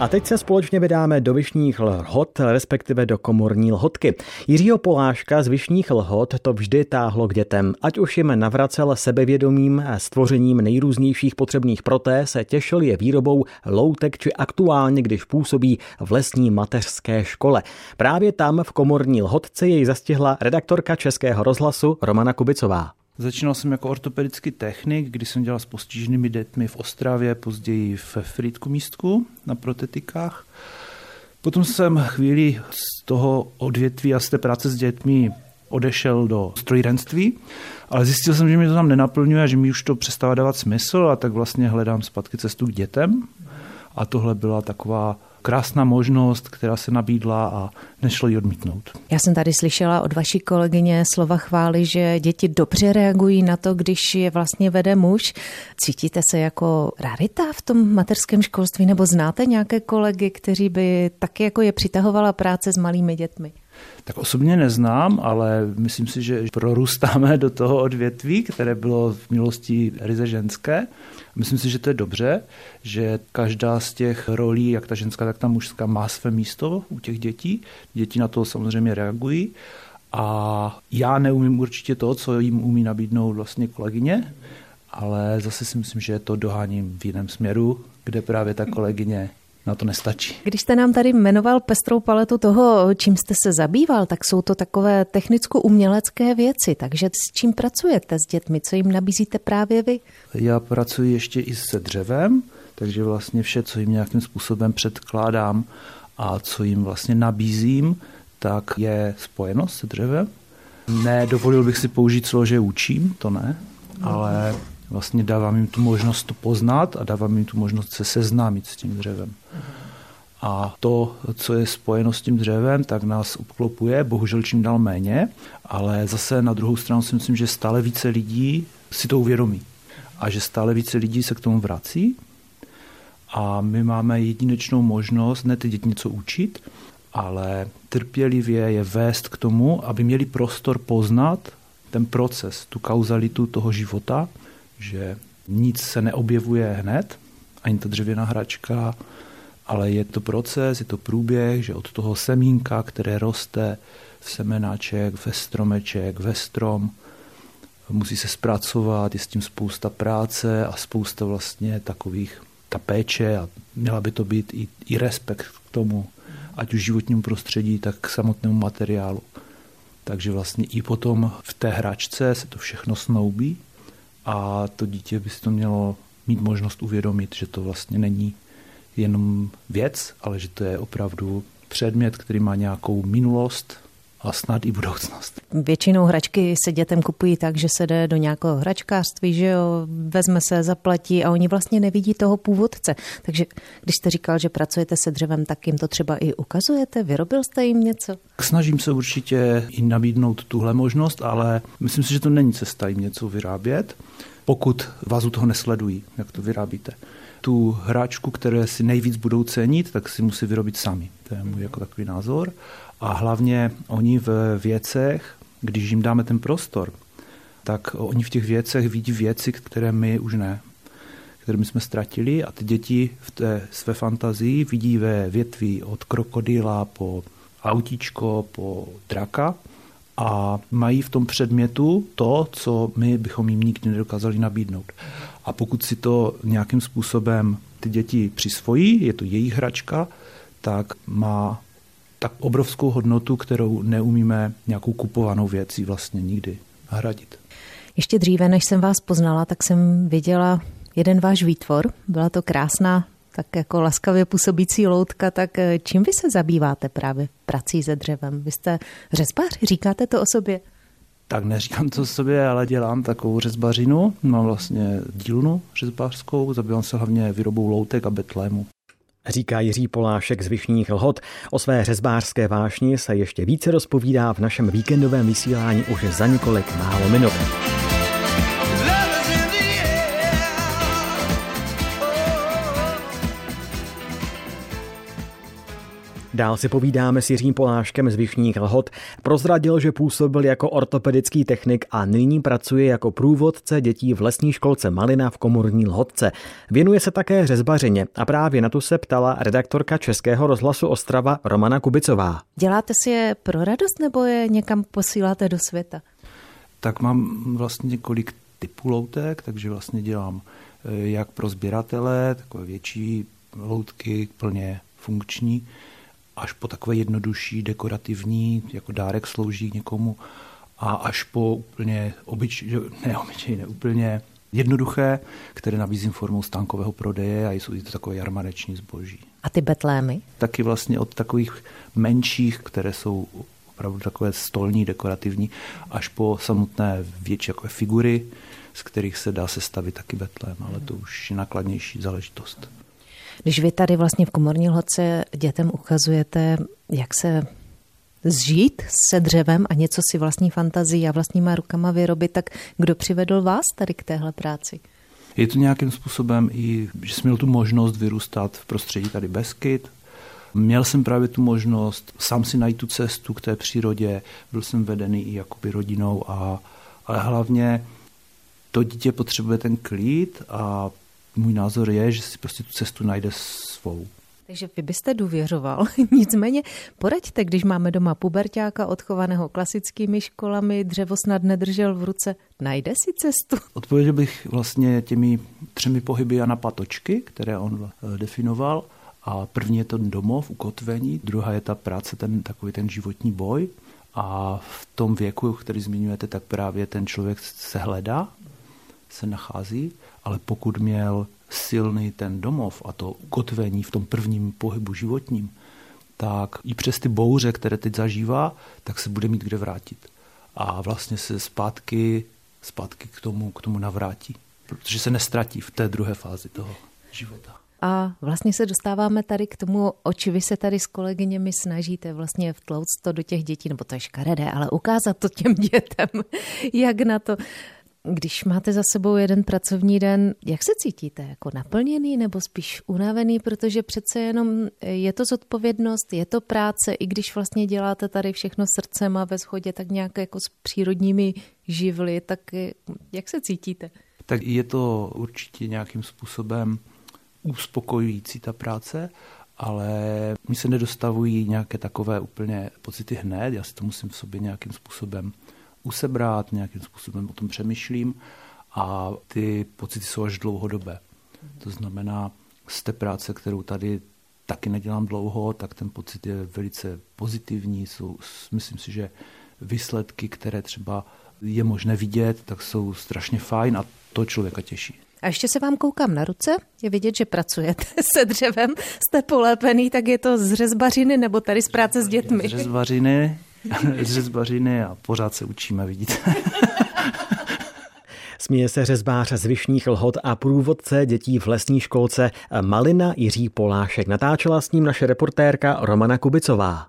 A teď se společně vydáme do Vyšních lhot, respektive do komorní lhotky. Jiřího Poláška z Vyšních lhot to vždy táhlo k dětem. Ať už jim navracel sebevědomím a stvořením nejrůznějších potřebných protéz, těšil je výrobou loutek či aktuálně, když působí v lesní mateřské škole. Právě tam v komorní lhotce jej zastihla redaktorka Českého rozhlasu Romana Kubicová. Začínal jsem jako ortopedický technik, kdy jsem dělal s postiženými dětmi v Ostravě, později v Frýdku místku na protetikách. Potom jsem chvíli z toho odvětví a z té práce s dětmi odešel do strojírenství, ale zjistil jsem, že mi to tam nenaplňuje, že mi už to přestává dávat smysl a tak vlastně hledám zpátky cestu k dětem. A tohle byla taková krásná možnost, která se nabídla a nešlo ji odmítnout. Já jsem tady slyšela od vaší kolegyně slova chvály, že děti dobře reagují na to, když je vlastně vede muž. Cítíte se jako rarita v tom materském školství nebo znáte nějaké kolegy, kteří by taky jako je přitahovala práce s malými dětmi? Tak osobně neznám, ale myslím si, že prorůstáme do toho odvětví, které bylo v milosti ryze ženské. Myslím si, že to je dobře, že každá z těch rolí, jak ta ženská, tak ta mužská, má své místo u těch dětí. Děti na to samozřejmě reagují. A já neumím určitě to, co jim umí nabídnout vlastně kolegyně, ale zase si myslím, že to doháním v jiném směru, kde právě ta kolegyně na to nestačí. Když jste nám tady jmenoval pestrou paletu toho, čím jste se zabýval, tak jsou to takové technicko-umělecké věci. Takže s čím pracujete s dětmi? Co jim nabízíte právě vy? Já pracuji ještě i se dřevem, takže vlastně vše, co jim nějakým způsobem předkládám a co jim vlastně nabízím, tak je spojeno s dřevem. Nedovolil bych si použít slovo, že učím, to ne, ale vlastně dávám jim tu možnost to poznat a dávám jim tu možnost se seznámit s tím dřevem. A to, co je spojeno s tím dřevem, tak nás obklopuje, bohužel čím dál méně, ale zase na druhou stranu si myslím, že stále více lidí si to uvědomí a že stále více lidí se k tomu vrací a my máme jedinečnou možnost ne ty děti něco učit, ale trpělivě je vést k tomu, aby měli prostor poznat ten proces, tu kauzalitu toho života že nic se neobjevuje hned, ani ta dřevěná hračka, ale je to proces, je to průběh, že od toho semínka, které roste v semenáček, ve stromeček, ve strom, musí se zpracovat, je s tím spousta práce a spousta vlastně takových, ta péče a měla by to být i, i respekt k tomu, ať už životnímu prostředí, tak k samotnému materiálu. Takže vlastně i potom v té hračce se to všechno snoubí a to dítě by si to mělo mít možnost uvědomit, že to vlastně není jenom věc, ale že to je opravdu předmět, který má nějakou minulost, a snad i budoucnost. Většinou hračky se dětem kupují tak, že se jde do nějakého hračkářství, že jo, vezme se, zaplatí a oni vlastně nevidí toho původce. Takže když jste říkal, že pracujete se dřevem, tak jim to třeba i ukazujete? Vyrobil jste jim něco? Snažím se určitě i nabídnout tuhle možnost, ale myslím si, že to není cesta jim něco vyrábět, pokud vás u toho nesledují, jak to vyrábíte tu hráčku, které si nejvíc budou cenit, tak si musí vyrobit sami. To je můj jako takový názor. A hlavně oni v věcech, když jim dáme ten prostor, tak oni v těch věcech vidí věci, které my už ne, které my jsme ztratili a ty děti v té své fantazii vidí ve větví od krokodýla po autíčko, po draka a mají v tom předmětu to, co my bychom jim nikdy nedokázali nabídnout. A pokud si to nějakým způsobem ty děti přisvojí, je to jejich hračka, tak má tak obrovskou hodnotu, kterou neumíme nějakou kupovanou věcí vlastně nikdy nahradit. Ještě dříve, než jsem vás poznala, tak jsem viděla jeden váš výtvor. Byla to krásná, tak jako laskavě působící loutka, tak eh, čím vy se zabýváte právě prací se dřevem? Vy jste řezbář, říkáte to o sobě? Tak neříkám to o sobě, ale dělám takovou řezbařinu. Mám vlastně dílnu řezbářskou, zabývám se hlavně výrobou loutek a betlému. Říká Jiří Polášek z Vyšních lhot. O své řezbářské vášni se ještě více rozpovídá v našem víkendovém vysílání už za několik málo minut. Dál si povídáme s Jiřím Poláškem z Vyšních Lhot. Prozradil, že působil jako ortopedický technik a nyní pracuje jako průvodce dětí v lesní školce Malina v Komorní Lhotce. Věnuje se také řezbařině a právě na tu se ptala redaktorka Českého rozhlasu Ostrava Romana Kubicová. Děláte si je pro radost nebo je někam posíláte do světa? Tak mám vlastně několik typů loutek, takže vlastně dělám eh, jak pro sběratele, takové větší loutky, plně funkční, až po takové jednodušší, dekorativní, jako dárek slouží někomu, a až po úplně obyč, ne obyčejné, úplně jednoduché, které nabízím formou stánkového prodeje a jsou to takové jarmaneční zboží. A ty betlémy? Taky vlastně od takových menších, které jsou opravdu takové stolní, dekorativní, až po samotné větší jako figury, z kterých se dá sestavit taky betlém, ale to už je nakladnější záležitost. Když vy tady vlastně v Komorní lhodce dětem ukazujete, jak se zžít se dřevem a něco si vlastní fantazii a vlastníma rukama vyrobit, tak kdo přivedl vás tady k téhle práci? Je to nějakým způsobem i, že jsem měl tu možnost vyrůstat v prostředí tady Beskyt. Měl jsem právě tu možnost sám si najít tu cestu k té přírodě, byl jsem vedený i jakoby rodinou, a, ale hlavně to dítě potřebuje ten klid a můj názor je, že si prostě tu cestu najde svou. Takže vy byste důvěřoval. Nicméně poraďte, když máme doma pubertáka odchovaného klasickými školami, dřevo snad nedržel v ruce, najde si cestu? Odpověděl bych vlastně těmi třemi pohyby Jana Patočky, které on eh, definoval. A první je ten domov, ukotvení, druhá je ta práce, ten takový ten životní boj. A v tom věku, který zmiňujete, tak právě ten člověk se hledá, se nachází, ale pokud měl silný ten domov a to ukotvení v tom prvním pohybu životním, tak i přes ty bouře, které teď zažívá, tak se bude mít kde vrátit. A vlastně se zpátky, zpátky k tomu, k tomu navrátí. Protože se nestratí v té druhé fázi toho života. A vlastně se dostáváme tady k tomu, oči vy se tady s kolegyněmi snažíte vlastně vtlouct to do těch dětí, nebo to je škaredé, ale ukázat to těm dětem, jak na to když máte za sebou jeden pracovní den, jak se cítíte? Jako naplněný nebo spíš unavený? Protože přece jenom je to zodpovědnost, je to práce, i když vlastně děláte tady všechno srdcem a ve shodě tak nějak jako s přírodními živly, tak jak se cítíte? Tak je to určitě nějakým způsobem uspokojující ta práce, ale mi se nedostavují nějaké takové úplně pocity hned, já si to musím v sobě nějakým způsobem usebrat, nějakým způsobem o tom přemýšlím a ty pocity jsou až dlouhodobé. To znamená, z té práce, kterou tady taky nedělám dlouho, tak ten pocit je velice pozitivní. Jsou, myslím si, že výsledky, které třeba je možné vidět, tak jsou strašně fajn a to člověka těší. A ještě se vám koukám na ruce, je vidět, že pracujete se dřevem, jste polépený, tak je to z řezbařiny nebo tady z práce s dětmi? Z řezbařiny, řezbařiny a pořád se učíme, vidíte. Směje se řezbář z Vyšních lhot a průvodce dětí v lesní školce Malina Jiří Polášek. Natáčela s ním naše reportérka Romana Kubicová.